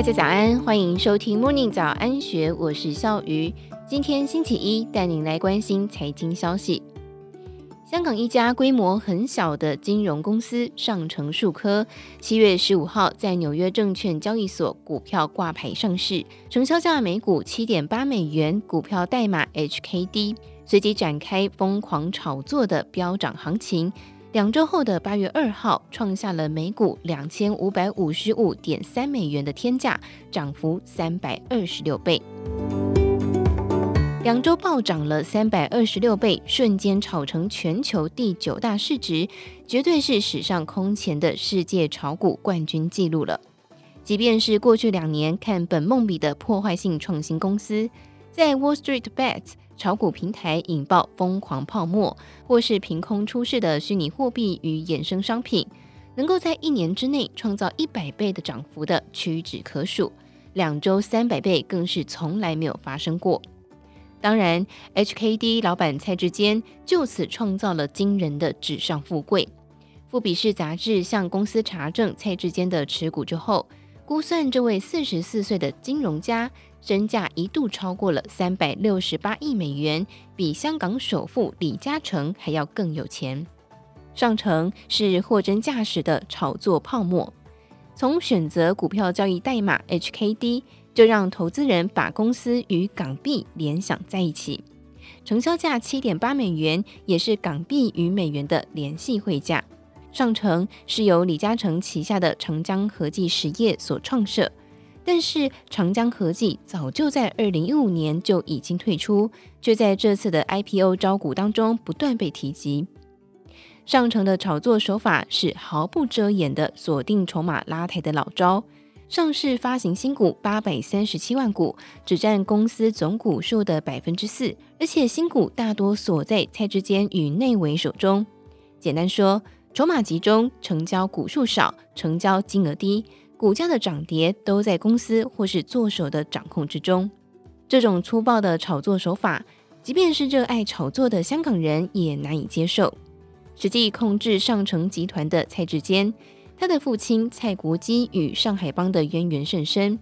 大家早安，欢迎收听 Morning 早安学，我是笑鱼。今天星期一，带您来关心财经消息。香港一家规模很小的金融公司上城数科，七月十五号在纽约证券交易所股票挂牌上市，成交价每股七点八美元，股票代码 HKD，随即展开疯狂炒作的飙涨行情。两周后的八月二号，创下了每股两千五百五十五点三美元的天价，涨幅三百二十六倍。两周暴涨了三百二十六倍，瞬间炒成全球第九大市值，绝对是史上空前的世界炒股冠军纪录了。即便是过去两年看本梦比的破坏性创新公司，在 Wall Street Bets 炒股平台引爆疯狂泡沫，或是凭空出世的虚拟货币与衍生商品，能够在一年之内创造一百倍的涨幅的屈指可数，两周三百倍更是从来没有发生过。当然，HKD 老板蔡志坚就此创造了惊人的纸上富贵。富比士杂志向公司查证蔡志坚的持股之后，估算这位四十四岁的金融家。身价一度超过了三百六十八亿美元，比香港首富李嘉诚还要更有钱。上城是货真价实的炒作泡沫，从选择股票交易代码 HKD 就让投资人把公司与港币联想在一起。成交价七点八美元，也是港币与美元的联系汇价。上城是由李嘉诚旗下的长江和记实业所创设。但是长江和记早就在二零一五年就已经退出，却在这次的 IPO 招股当中不断被提及。上城的炒作手法是毫不遮掩的锁定筹码拉抬的老招，上市发行新股八百三十七万股，只占公司总股数的百分之四，而且新股大多锁在蔡志坚与内维手中。简单说，筹码集中，成交股数少，成交金额低。股价的涨跌都在公司或是作手的掌控之中。这种粗暴的炒作手法，即便是热爱炒作的香港人也难以接受。实际控制上城集团的蔡志坚，他的父亲蔡国基与上海帮的渊源甚深。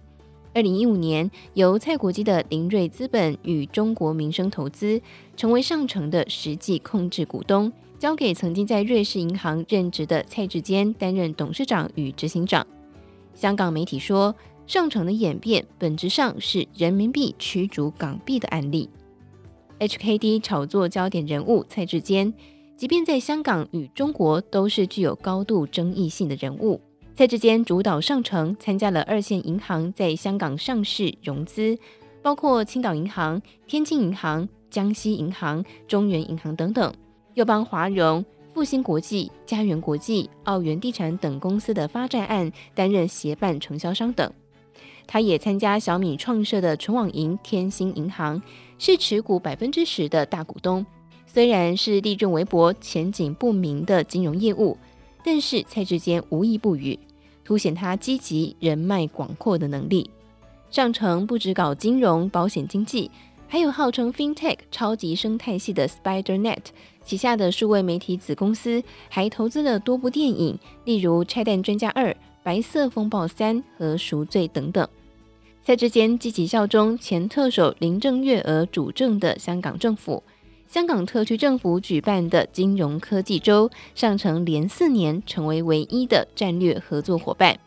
二零一五年，由蔡国基的林瑞资本与中国民生投资成为上城的实际控制股东，交给曾经在瑞士银行任职的蔡志坚担任董事长与执行长。香港媒体说，上城的演变本质上是人民币驱逐港币的案例。HKD 炒作焦点人物蔡志坚，即便在香港与中国都是具有高度争议性的人物。蔡志坚主导上城参加了二线银行在香港上市融资，包括青岛银行、天津银行、江西银行、中原银行等等，又帮华融。复星国际、家园国际、澳元地产等公司的发债案担任协办承销商等，他也参加小米创设的纯网银天星银行，是持股百分之十的大股东。虽然是利润微薄、前景不明的金融业务，但是蔡志坚无一不语，凸显他积极、人脉广阔的能力。上城不只搞金融、保险、经济。还有号称 FinTech 超级生态系的 SpiderNet 旗下的数位媒体子公司，还投资了多部电影，例如《拆弹专家二》《白色风暴三》和《赎罪》等等。蔡志坚积极效忠前特首林郑月娥主政的香港政府，香港特区政府举办的金融科技周，上城连四年成为唯一的战略合作伙伴。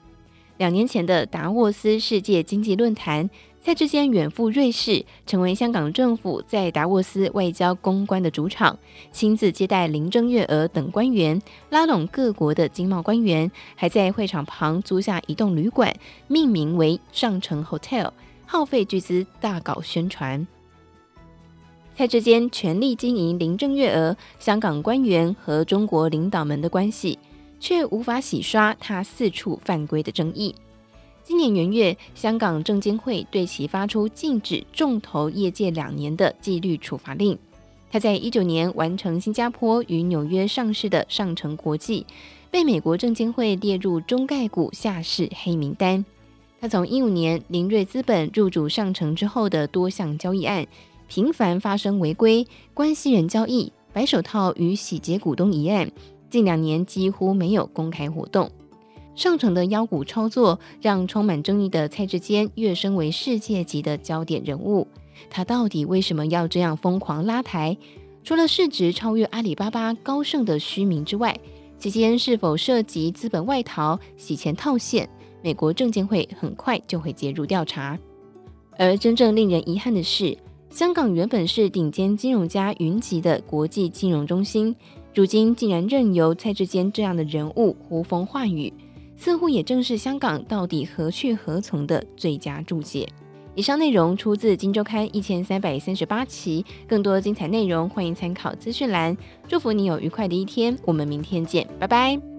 两年前的达沃斯世界经济论坛。蔡志坚远赴瑞士，成为香港政府在达沃斯外交公关的主场，亲自接待林郑月娥等官员，拉拢各国的经贸官员，还在会场旁租下一栋旅馆，命名为上城 Hotel，耗费巨资大搞宣传。蔡志坚全力经营林郑月娥、香港官员和中国领导们的关系，却无法洗刷他四处犯规的争议。今年元月，香港证监会对其发出禁止重投业界两年的纪律处罚令。他在一九年完成新加坡与纽约上市的上城国际，被美国证监会列入中概股下市黑名单。他从一五年林瑞资本入主上城之后的多项交易案，频繁发生违规、关系人交易、白手套与洗劫股东一案，近两年几乎没有公开活动。上乘的妖股操作，让充满争议的蔡志坚跃升为世界级的焦点人物。他到底为什么要这样疯狂拉抬？除了市值超越阿里巴巴高盛的虚名之外，其间是否涉及资本外逃、洗钱套现？美国证监会很快就会介入调查。而真正令人遗憾的是，香港原本是顶尖金融家云集的国际金融中心，如今竟然任由蔡志坚这样的人物呼风唤雨，似乎也正是香港到底何去何从的最佳注解。以上内容出自《金周刊》一千三百三十八期，更多精彩内容欢迎参考资讯栏。祝福你有愉快的一天，我们明天见，拜拜。